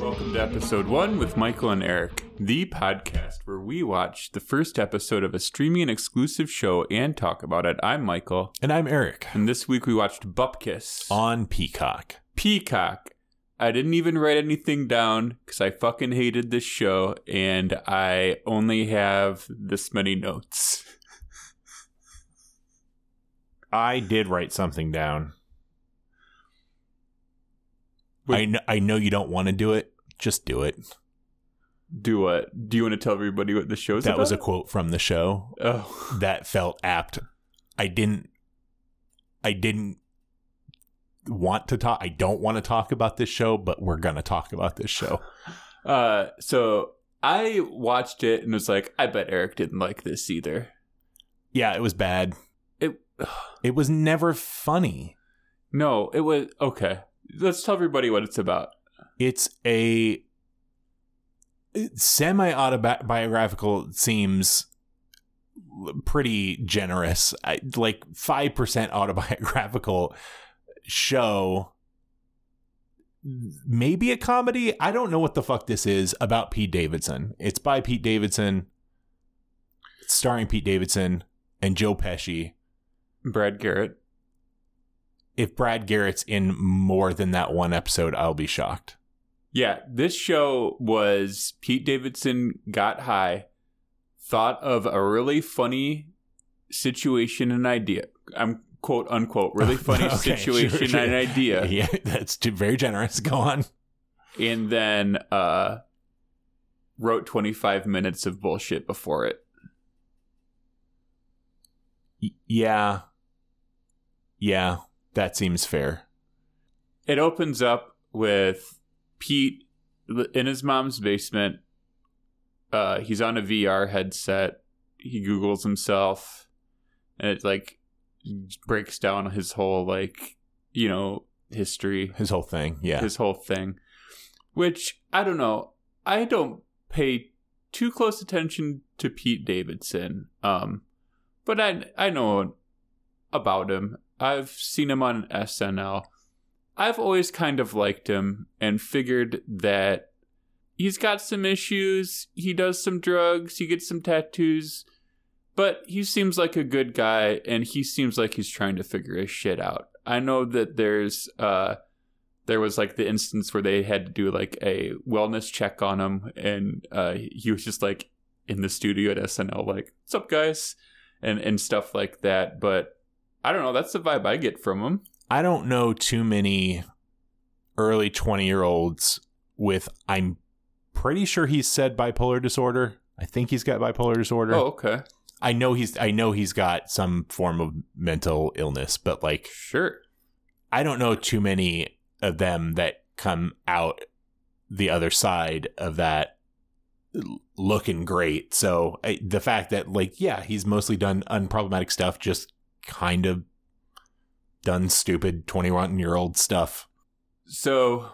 Welcome to episode one with Michael and Eric, the podcast where we watch the first episode of a streaming exclusive show and talk about it. I'm Michael, And I'm Eric and this week we watched Bupkis. on Peacock. Peacock. I didn't even write anything down because I fucking hated this show and I only have this many notes. I did write something down. I know, I know you don't want to do it. Just do it. Do what? Do you want to tell everybody what the show's That about? was a quote from the show Oh. that felt apt. I didn't. I didn't want to talk. I don't want to talk about this show, but we're gonna talk about this show. Uh, so I watched it and was like, I bet Eric didn't like this either. Yeah, it was bad. It It was never funny. no, it was okay. Let's tell everybody what it's about. It's a semi autobiographical seems pretty generous. I, like 5% autobiographical show. Maybe a comedy. I don't know what the fuck this is about pete davidson. It's by pete davidson starring pete davidson and joe pesci. Brad Garrett. If brad garrett's in more than that one episode i'll be shocked Yeah, this show was Pete Davidson got high, thought of a really funny situation and idea. I'm quote unquote really funny Okay, situation sure, sure. and idea, yeah that's too, very generous go on and then uh, wrote 25 minutes of bullshit before it. Y- yeah. Yeah, that seems fair. It opens up with Pete in his mom's basement. Uh, he's on a VR headset. He Googles himself, and it like breaks down his whole like you know history, His whole thing. Yeah. his whole thing. Which I don't know. I don't pay too close attention to Pete Davidson. Um, but I I know about him. I've seen him on SNL. I've always kind of liked him and figured that he's got some issues. He does some drugs. He gets some tattoos. But he seems like a good guy and he seems like he's trying to figure his shit out. I know that there's uh there was like the instance where they had to do like a wellness check on him and uh he was just like in the studio at SNL like, "What's up guys?" and and stuff like that, but I don't know, that's the vibe I get from him. I don't know too many early 20 year olds with, I'm pretty sure he's said bipolar disorder. I think he's got bipolar disorder. Oh, okay. I know he's I know he's got some form of mental illness, but like Sure. I don't know too many of them that come out the other side of that looking great. So I, the fact that like yeah, he's mostly done unproblematic stuff, just kind of done stupid 21 year old stuff. So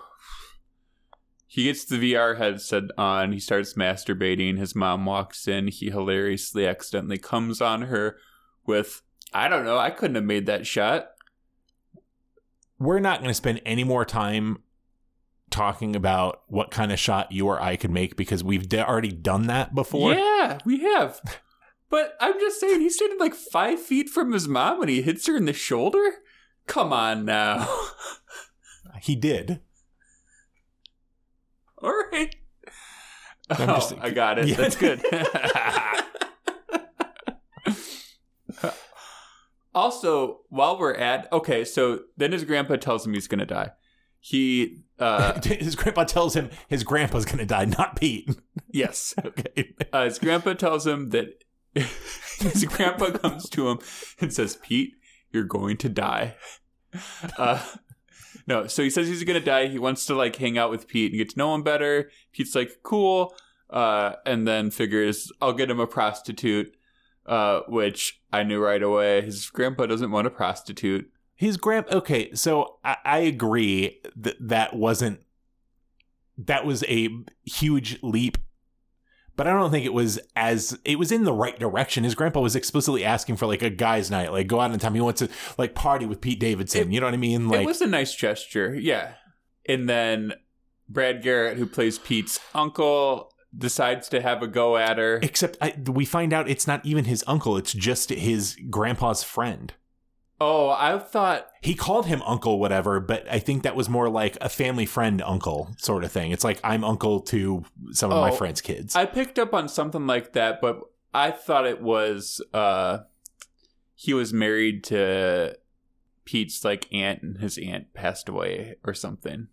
he gets the VR headset on. He starts masturbating. His mom walks in. He hilariously accidentally comes on her with, I don't know, I couldn't have made that shot. We're not going to spend any more time talking about what kind of shot you or I could make because we've d- already done that before. Yeah, we have. But I'm just saying, he's standing like five feet from his mom when he hits her in the shoulder. Come on now. He did. All right. I'm oh, I got it. Yeah. That's good. also, while we're at okay, so then his grandpa tells him he's gonna die. He uh his grandpa tells him his grandpa's going to die, not Pete. yes. okay. Uh, his grandpa tells him that his grandpa comes to him and says, Pete, you're going to die. Uh, no, so he says he's going to die. He wants to like hang out with Pete and get to know him better. Pete's like, cool. Uh, and then figures, I'll get him a prostitute, uh, which I knew right away. His grandpa doesn't want a prostitute. His grand. Okay, so I, I agree that that wasn't. That was a huge leap, but I don't think it was as it was in the right direction. His grandpa was explicitly asking for like a guy's night, like go out in time. He wants to like party with Pete Davidson. It- you know what I mean? Like it was a nice gesture, yeah. And then Brad Garrett, who plays Pete's uncle, decides to have a go at her. except I, we find out it's not even his uncle. It's just his grandpa's friend. Oh, I thought He called him uncle, whatever, but I think that was more like a family friend uncle sort of thing. It's like I'm uncle to some of my Oh, friends' kids. I picked up on something like that, but I thought it was uh he was married to Pete's like aunt and his aunt passed away or something.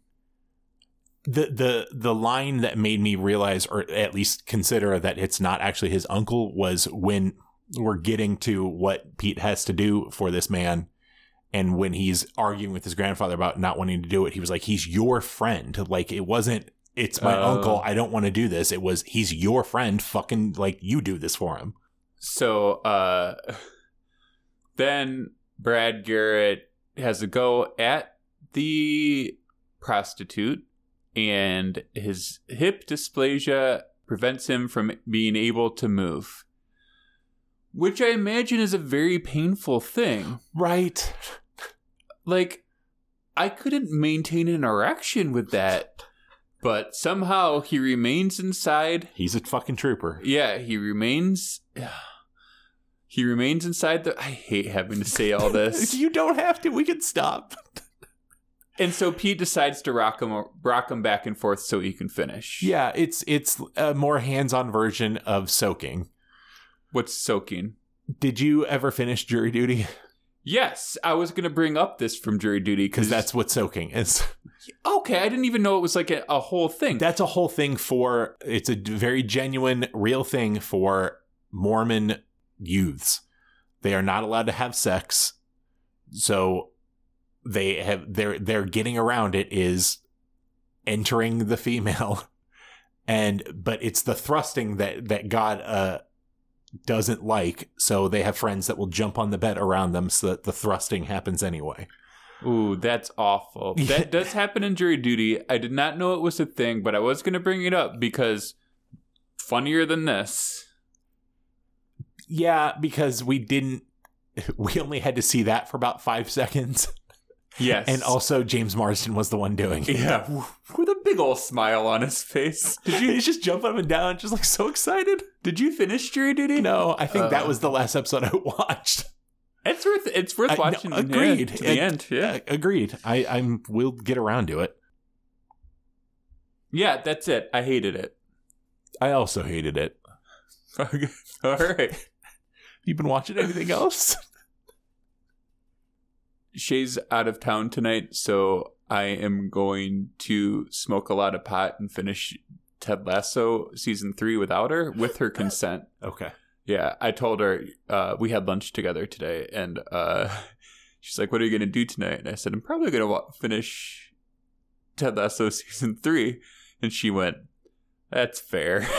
the the the line that made me realize or at least consider that it's not actually his uncle was when we're getting to what Pete has to do for this man. And when he's arguing with his grandfather about not wanting to do it he was like he's your friend. Like it wasn't it's my Oh. uncle. I don't want to do this. It was he's your friend. Fucking like you do this for him. So uh then Brad Garrett has a go at the prostitute and his hip dysplasia prevents him from being able to move. Which I imagine is a very painful thing. right Like I couldn't maintain an erection with that. But somehow he remains inside he's a fucking trooper yeah, he remains. He remains inside the. I hate having to say all this. you don't have to we can stop and so Pete decides to rock him, rock him back and forth so he can finish. yeah it's it's a more hands-on version of soaking What's soaking? Did you ever finish jury duty? Yes, I was gonna bring up this from jury duty Because that's what soaking is. okay. I didn't even know it was like a, a whole thing. That's a whole thing for, it's a very genuine, real thing for Mormon youths. They are not allowed to have sex. So they have, they're, they're getting around it is entering the female. And, but it's the thrusting that, that God, uh, doesn't like. So they have friends that will jump on the bed around them so that the thrusting happens anyway. Ooh, that's awful. That does happen in jury duty. I did not know it was a thing, but I was gonna bring it up because funnier than this. Yeah, because we didn't. We only had to see that for about five seconds, Yes, and also James Marsden was the one doing it. yeah, with a big old smile on his face. Did you He's just jumping up and down, just like so excited. did you finish jury duty? No, I think that Uh. was the last episode I watched. It's worth it's worth I- no, watching. yeah, agreed. to the It- end. Yeah, agreed. I, I'm. We'll get around to it. yeah, that's it. I hated it. I also hated it. Okay. All right. You been watching anything else? Shay's out of town tonight, so I am going to smoke a lot of pot and finish Ted Lasso season three without her, with her consent. Okay. Yeah, I told her uh, we had lunch together today, and uh, she's like, "What are you gonna do tonight?" And I said, "I'm probably gonna wa- finish Ted Lasso season three. And she went, "That's fair."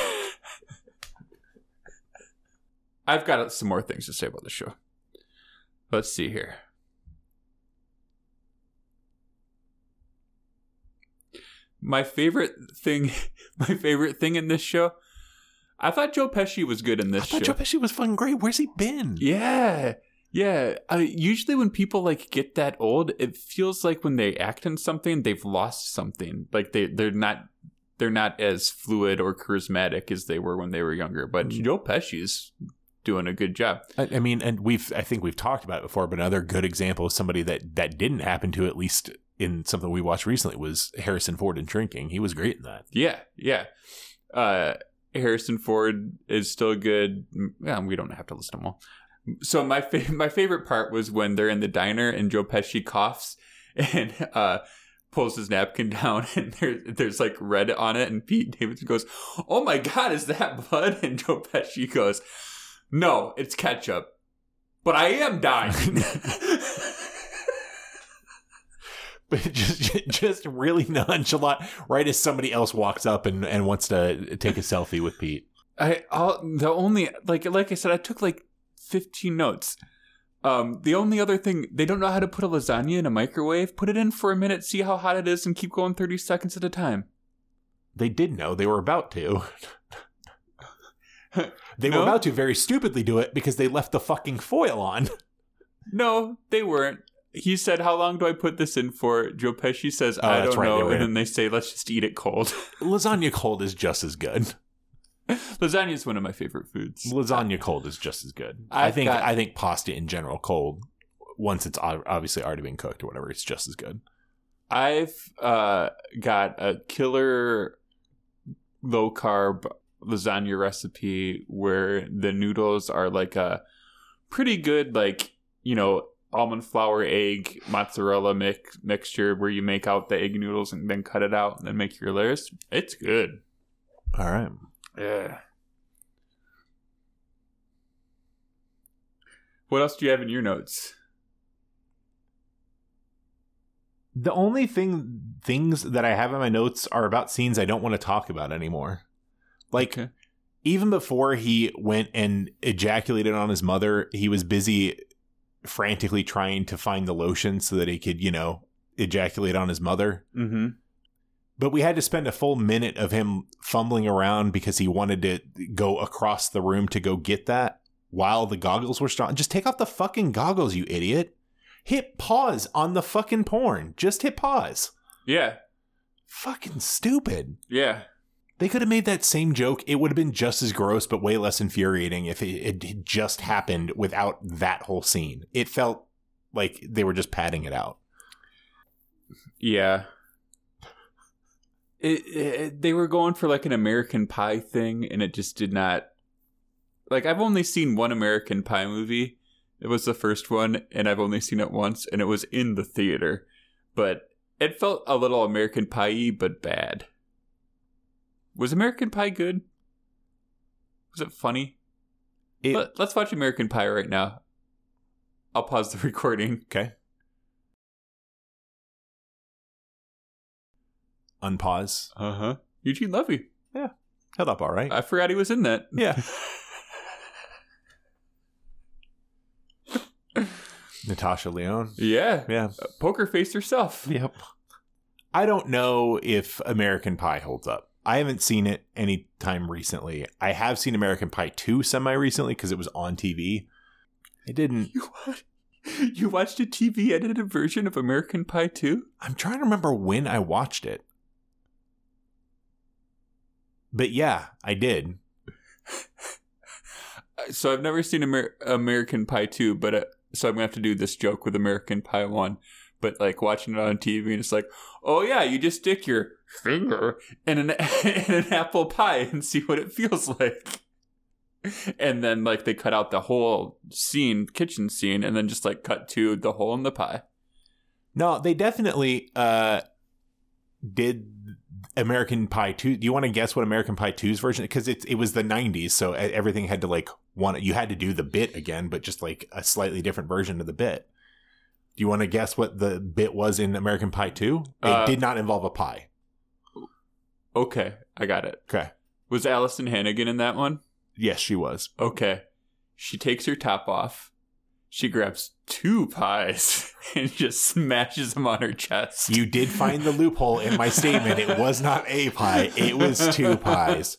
I've got some more things to say about the show. Let's see here. My favorite thing, my favorite thing in this show. I thought Joe Pesci was good in this. I thought show. Joe Pesci was fucking great. Where's he been? Yeah. Yeah. Uh, usually when people like get that old, it feels like when they act in something, they've lost something. Like they they're not they're not as fluid or charismatic as they were when they were younger. But Mm. Joe Pesci's doing a good job. I, I mean, and we've I think we've talked about it before, but another good example of somebody that that didn't happen to at least in something we watched recently was Harrison Ford in Shrinking. He was great in that. Yeah, yeah. Uh Harrison Ford is still good. Yeah, we don't have to list them all. So my fa- my favorite part was when they're in the diner and Joe Pesci coughs and uh, pulls his napkin down and there's there's like red on it and Pete Davidson goes, "Oh my god, is that blood?" And Joe Pesci goes, "No, it's ketchup." But I am dying. But just just really nonchalant, right as somebody else walks up and, and wants to take a selfie with Pete. I I'll, the only like like I said, I took like fifteen notes. Um, the only other thing they don't know how to put a lasagna in a microwave. Put it in for a minute, see how hot it is, and keep going thirty seconds at a time. They did know they were about to. They No? were about to very stupidly do it because they left the fucking foil on. No, they weren't. He said, "How long do I put this in for?" Joe Pesci says, Oh, "I don't right, know," and then they say, "Let's just eat it cold." Lasagna cold is just as good. Lasagna is one of my favorite foods. Lasagna cold is just as good. I've I think got- I think pasta in general cold, once it's obviously already been cooked or whatever, it's just as good. I've uh, got a killer low carb lasagna recipe where the noodles are like a pretty good, like, you know, almond flour, egg, mozzarella mix mixture where you make out the egg noodles and then cut it out and then make your layers. It's good. All right. Yeah. What else do you have in your notes? The only thing things that I have in my notes are about scenes I don't want to talk about anymore. Like Okay. even before he went and ejaculated on his mother, he was busy frantically trying to find the lotion so that he could, you know, ejaculate on his mother. Mm-hmm. But we had to spend a full minute of him fumbling around because he wanted to go across the room to go get that while the goggles were strong. Just take off the fucking goggles, you idiot. Hit pause on the fucking porn. Just hit pause. Yeah. Fucking stupid. Yeah. They could have made that same joke. It would have been just as gross, but way less infuriating if it, had just happened without that whole scene. It felt like they were just padding it out. Yeah. It, it, they were going for like an American Pie thing, and it just did not. Like I've only seen one American Pie movie. It was the first one, and I've only seen it once, and it was in the theater. But it felt a little American Pie-y, but bad. Was American Pie good? Was it funny? It, Let, let's watch American Pie right now. I'll pause the recording. okay. Unpause. Uh huh. Eugene Levy. Yeah. Held up all right. I forgot he was in that. yeah. Natasha Lyonne. Yeah. Yeah. Poker face herself. Yep. I don't know if American Pie holds up. I haven't seen it any time recently. I have seen American Pie 2 semi recently because it was on TV. I didn't. You, you watched a TV edited version of American Pie 2? I'm trying to remember when I watched it. But yeah, I did. So I've never seen Amer- American Pie 2, but uh, so I'm going to have to do this joke with American Pie 1. But like watching it on TV and it's like, oh yeah, you just stick your finger in an, in an apple pie and see what it feels like. And then like they cut out the whole scene, kitchen scene, and then just like cut to the hole in the pie. No, they definitely uh did American Pie 2. Do you want to guess what American Pie 2's version because it it was the 90s, so everything had to like one you had to do the bit again, but just like a slightly different version of the bit. Do you want to guess what the bit was in American Pie 2? It Uh, did not involve a pie. Okay, I got it. Okay. Was Alyson Hannigan in that one? Yes, she was. Okay. She takes her top off. She grabs two pies and just smashes them on her chest. You did find the loophole in my statement. It was not a pie. It was two pies.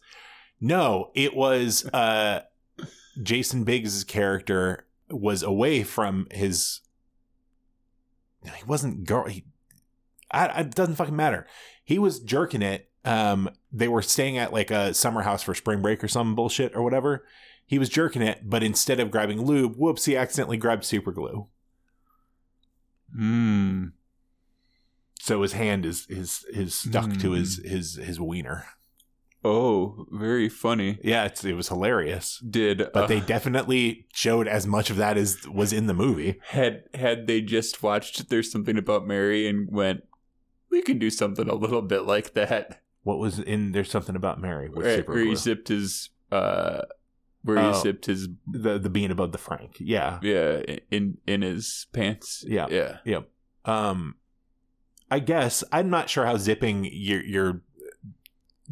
No, it was uh Jason Biggs' character was away from his he wasn't girl he I, it doesn't fucking matter. He was jerking it. Um they were staying at like a summer house for spring break or some bullshit or whatever. He was jerking it, but instead of grabbing lube, whoops, he accidentally grabbed super glue. Hmm. So his hand is is is stuck to his his his wiener. Oh, very funny. Yeah, it's, it was hilarious. Did But uh, they definitely showed as much of that as was in the movie. had had they just watched There's Something About Mary and went, we can do something a little bit like that. What was in There's something about Mary with Where, super where he zipped his uh where he Oh. zipped his the the being above the Frank. Yeah. yeah in in his pants. Yeah. Yeah. Yep. Um I guess I'm not sure how zipping your your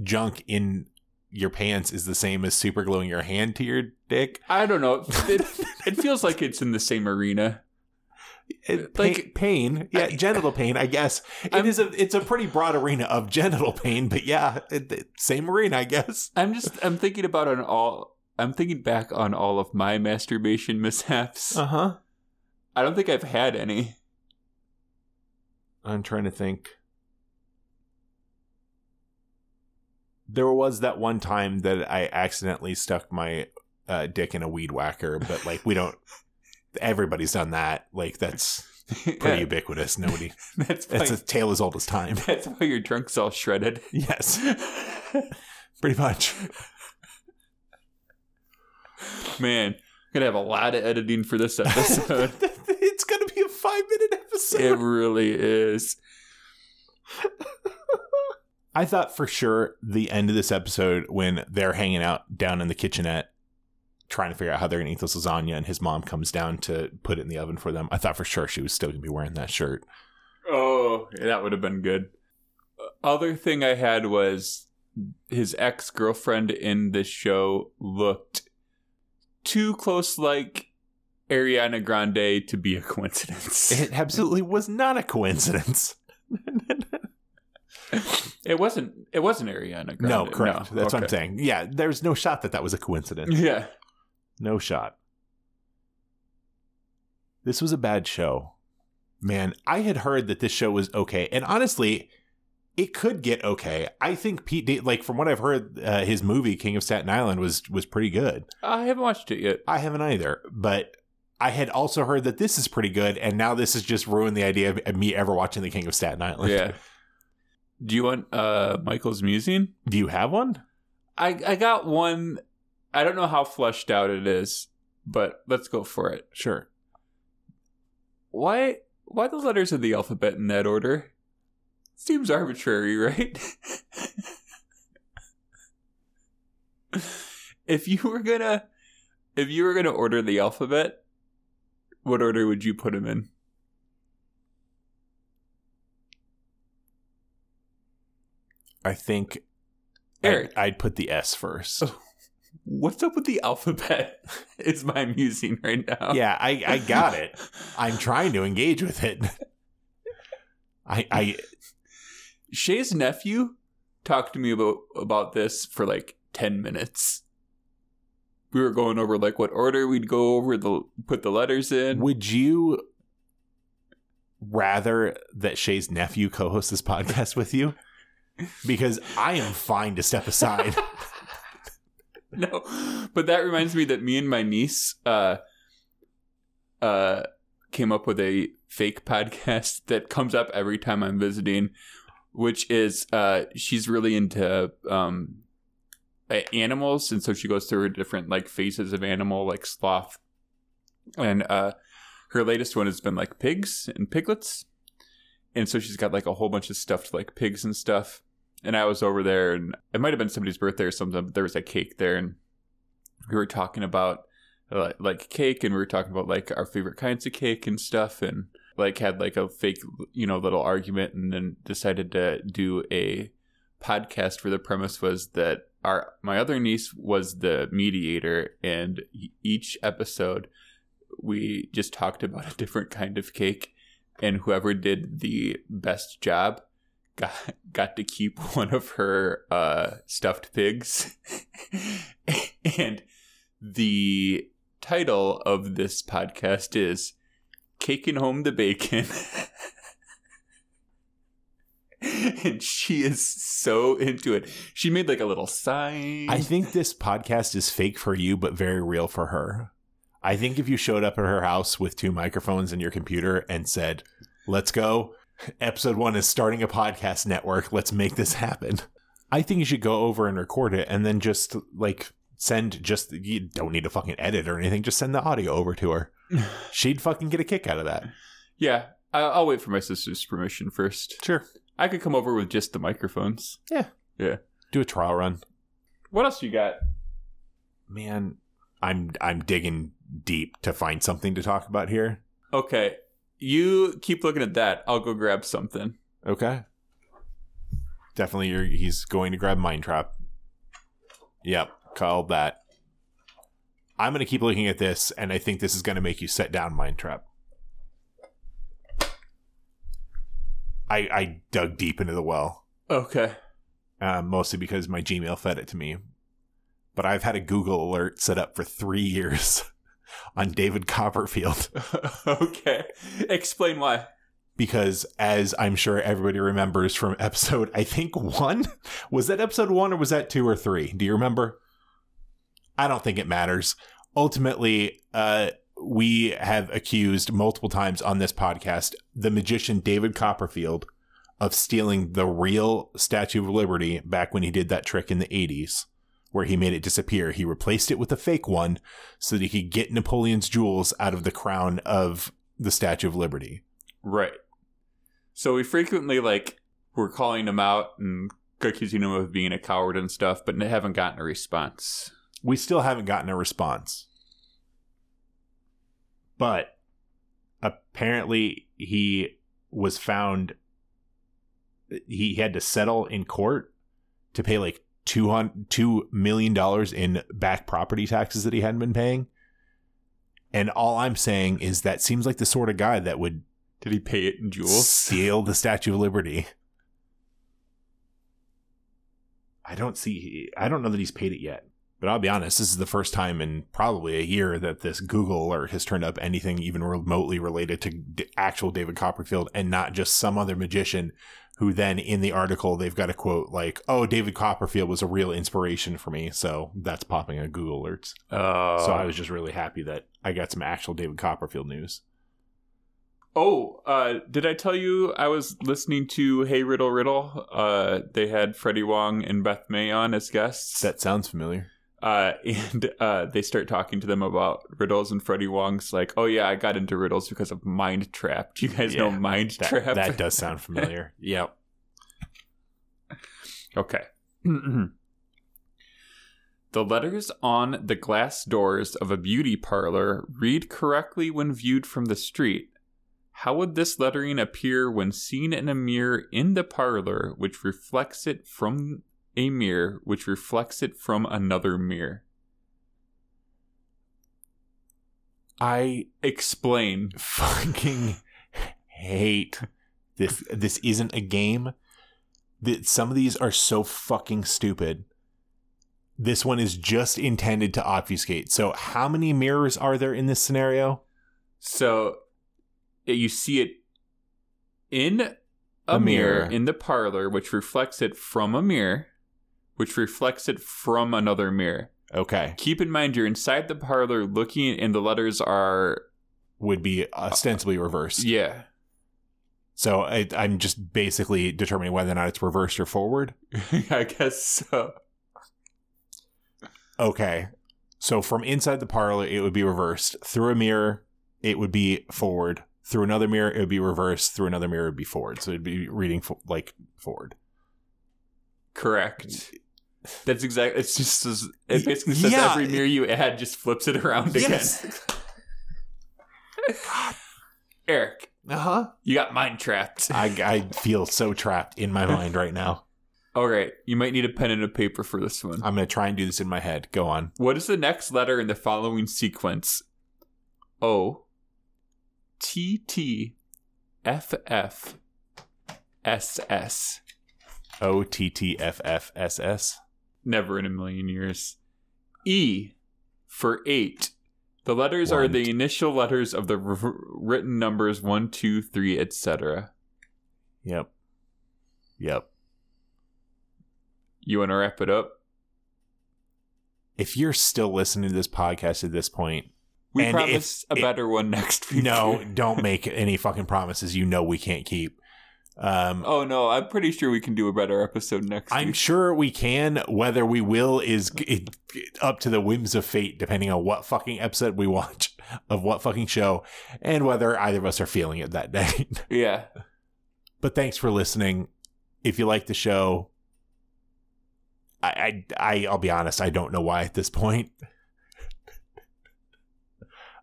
junk in your pants is the same as super gluing your hand to your dick. I don't know. It, it feels like it's in the same arena. It, Like- like pain, yeah, I- genital pain. I guess it I'm- is a it's a pretty broad arena of genital pain, but yeah, it, it- same arena, I guess. I'm just I'm thinking about an all I'm thinking back on all of my masturbation mishaps. Uh huh. I don't think I've had any. I'm trying to think. There was that one time that I accidentally stuck my uh, dick in a weed whacker, but like we don't. Everybody's done that. Like that's pretty Yeah, ubiquitous. Nobody. that's why, It's a tale as old as time. that's why your trunk's all shredded. Yes, pretty much. Man, I'm gonna have a lot of editing for this episode. it's gonna be a five minute episode. it really is. I thought for sure the end of this episode when they're hanging out down in the kitchenette trying to figure out how they're going to eat this lasagna and his mom comes down to put it in the oven for them. I thought for sure she was still going to be wearing that shirt. Oh, that would have been good. Uh, other thing I had was his ex girlfriend in this show looked too close like Ariana Grande to be a coincidence. It absolutely was not a coincidence. It wasn't. It wasn't Ariana Grande. no, correct. That's what I'm saying. Yeah, there's no shot that that was a coincidence. Yeah. No shot. This was a bad show. Man, I had heard that this show was okay. And honestly, it could get okay. I think Pete, like from what I've heard, uh, his movie King of Staten Island was was pretty good. I haven't watched it yet. I haven't either, but I had also heard that this is pretty good, and now this has just ruined the idea of, of me ever watching The King of Staten Island. Yeah. Do you want uh Michael's musing? Do you have one? I I got one. I don't know how fleshed out it is, but let's go for it. Sure. Why why the letters of the alphabet in that order? Seems arbitrary, right? if you were gonna if you were gonna order the alphabet, what order would you put them in? I think Eric. I'd, I'd put the S first. Oh. What's up with the alphabet? Is my musing right now. yeah, I, I got it. I'm trying to engage with it. I I Shay's nephew talked to me about about this for like 10 minutes. We were going over like what order we'd go over the put the letters in. would you rather that Shay's nephew co-host this podcast with you? Because I am fine to step aside. no. But that reminds me that me and my niece uh uh came up with a fake podcast that comes up every time I'm visiting which is uh she's really into um animals and so she goes through different like phases of animal like sloth and uh her latest one has been like pigs and piglets and so she's got like a whole bunch of stuffed like pigs and stuff and i was over there and it might have been somebody's birthday or something but there was a cake there and we were talking about uh, like cake and we were talking about like our favorite kinds of cake and stuff and like had like a fake you know little argument and then decided to do a podcast where the premise was that our my other niece was the mediator and each episode we just talked about a different kind of cake and whoever did the best job got got to keep one of her uh stuffed pigs and the title of this podcast is Caking Home the Bacon. and she is so into it. She made like a little sign. I think this podcast is fake for you, but very real for her. I think if you showed up at her house with two microphones and your computer and said, let's go, episode one is starting a podcast network, let's make this happen. I think you should go over and record it and then just like send just, you don't need to fucking edit or anything, just send the audio over to her. She'd fucking get a kick out of that. yeah, I- I'll wait for my sister's permission first. Sure. I could come over with just the microphones. Yeah, yeah. Do a trial run. What else you got? Man, I'm I'm digging deep to find something to talk about here. Okay, you keep looking at that. I'll go grab something. Okay. Definitely, you're, he's going to grab Mind Trap. Yep, called that. I'm going to keep looking at this, and I think this is going to make you set down Mind Trap. I, I dug deep into the well, Okay. uh, mostly because my Gmail fed it to me. but I've had a Google alert set up for three years on David Copperfield okay. Explain why. because, as I'm sure everybody remembers from episode, I think one was that episode one or was that two or three? Do you remember? I don't think it matters. Ultimately, uh, we have accused multiple times on this podcast the magician David Copperfield of stealing the real Statue of Liberty back when he did that trick in the 80s, where he made it disappear. He replaced it with a fake one so that he could get Napoleon's jewels out of the crown of the Statue of Liberty. Right. So we frequently like we're calling him out and accusing him of being a coward and stuff, but haven't gotten a response. We still haven't gotten a response. But apparently he was found he had to settle in court to pay like two hundred two million dollars in back property taxes that he hadn't been paying. And all I'm saying is that seems like the sort of guy that would Did he pay it in jewels? steal the Statue of Liberty. I don't see. I don't know that he's paid it yet. But I'll be honest, this is the first time in probably a year that this Google alert has turned up anything even remotely related to d- actual David Copperfield and not just some other magician who then in the article they've got a quote like, "Oh, David Copperfield was a real inspiration for me." So that's popping on Google alerts. Uh, So I was just really happy that I got some actual David Copperfield news. Oh, uh, did I tell you I was listening to Hey Riddle Riddle? Uh, they had Freddie Wong and Beth May on as guests. That sounds familiar. Uh, and uh, they start talking to them about riddles, and Freddie Wong's like, "Oh yeah, I got into riddles because of Mind Trap. Do you guys know Mind That, Trap?" that does sound familiar. yep. Okay. the letters on the glass doors of a beauty parlor read correctly when viewed from the street. How would this lettering appear when seen in a mirror in the parlor, which reflects it from a mirror, which reflects it from another mirror? I Explain. fucking hate this. This isn't a game. That some of these are so fucking stupid. This one is just intended to obfuscate. So, how many mirrors are there in this scenario? So eh, you see it in a, A mirror. mirror. in the parlor, which reflects it from a mirror, which reflects it from another mirror. Okay, Keep in mind you're inside the parlor looking, and the letters are would be ostensibly reversed. yeah, So, I, I'm just basically determining whether or not it's reversed or forward. I guess so. Okay. So from inside the parlor, it would be reversed. Through a mirror, it would be forward. Through another mirror, it would be reversed. Through another mirror, it would be forward. So it'd be reading fo- like forward. Correct. That's exactly. It's just as- it basically says Yeah. every mirror you add just flips it around Yes. again. Eric, Uh huh. you got mind trapped. I, I feel so trapped in my mind right now. All right, you might need a pen and a paper for this one. I'm going to try and do this in my head. Go on. What is the next letter in the following sequence? O T T F F S S. O T T F F S S. Never in a million years. E for eight. The letters are the initial letters of the r- written numbers one, two, three, etc. Yep. Yep. You want to wrap it up? If you're still listening to this podcast at this point, We promise a better one next week. no, don't make any fucking promises you know we can't keep. Um, Oh no, I'm pretty sure we can do a better episode next I'm week. sure we can. Whether we will is g- it, up to the whims of fate, depending on what fucking episode we watch of what fucking show, and whether either of us are feeling it that day. Yeah. but thanks for listening. If you like the show, I, I, I I'll be honest, I don't know why at this point.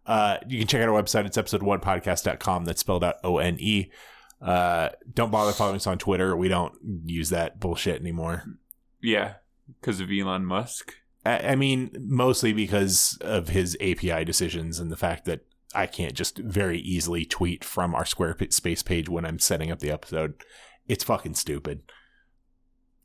Uh, you can check out our website. It's episode one podcast.com. That's spelled out O N E. Uh, don't bother following us on Twitter. We don't use that bullshit anymore. Yeah. Because of Elon Musk. I, I mean, mostly because of his API decisions and the fact that I can't just very easily tweet from our Squarespace page when I'm setting up the episode. It's fucking stupid.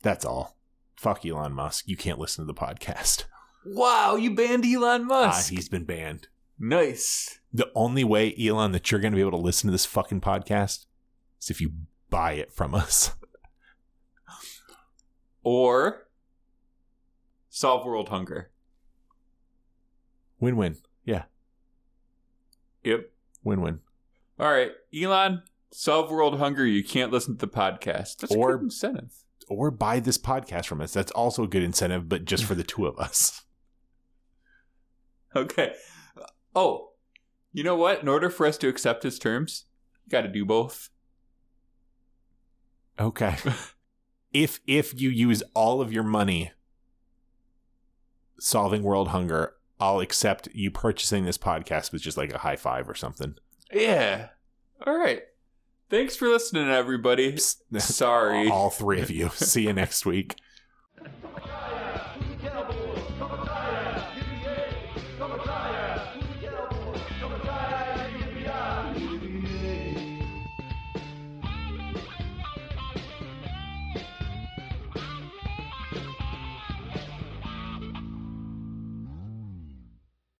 That's all. Fuck Elon Musk. You can't listen to the podcast. Wow, you banned Elon Ah, Musk. he's been banned. nice. The only way, Elon, that you're going to be able to listen to this fucking podcast is if you buy it from us. Or solve world hunger. Win win. Yeah, Yep. win win. All right, Elon, solve world hunger. You can't listen to the podcast. That's Or- a good incentive. Or buy this podcast from us. That's also a good incentive, but just for the two of us. Okay. Oh, you know what? In order for us to accept his terms, you got to do both. Okay. if if you use all of your money solving world hunger, I'll accept you purchasing this podcast with just like a high five or something. Yeah. All right. Thanks for listening, everybody. Sorry. All three of you. See you next week.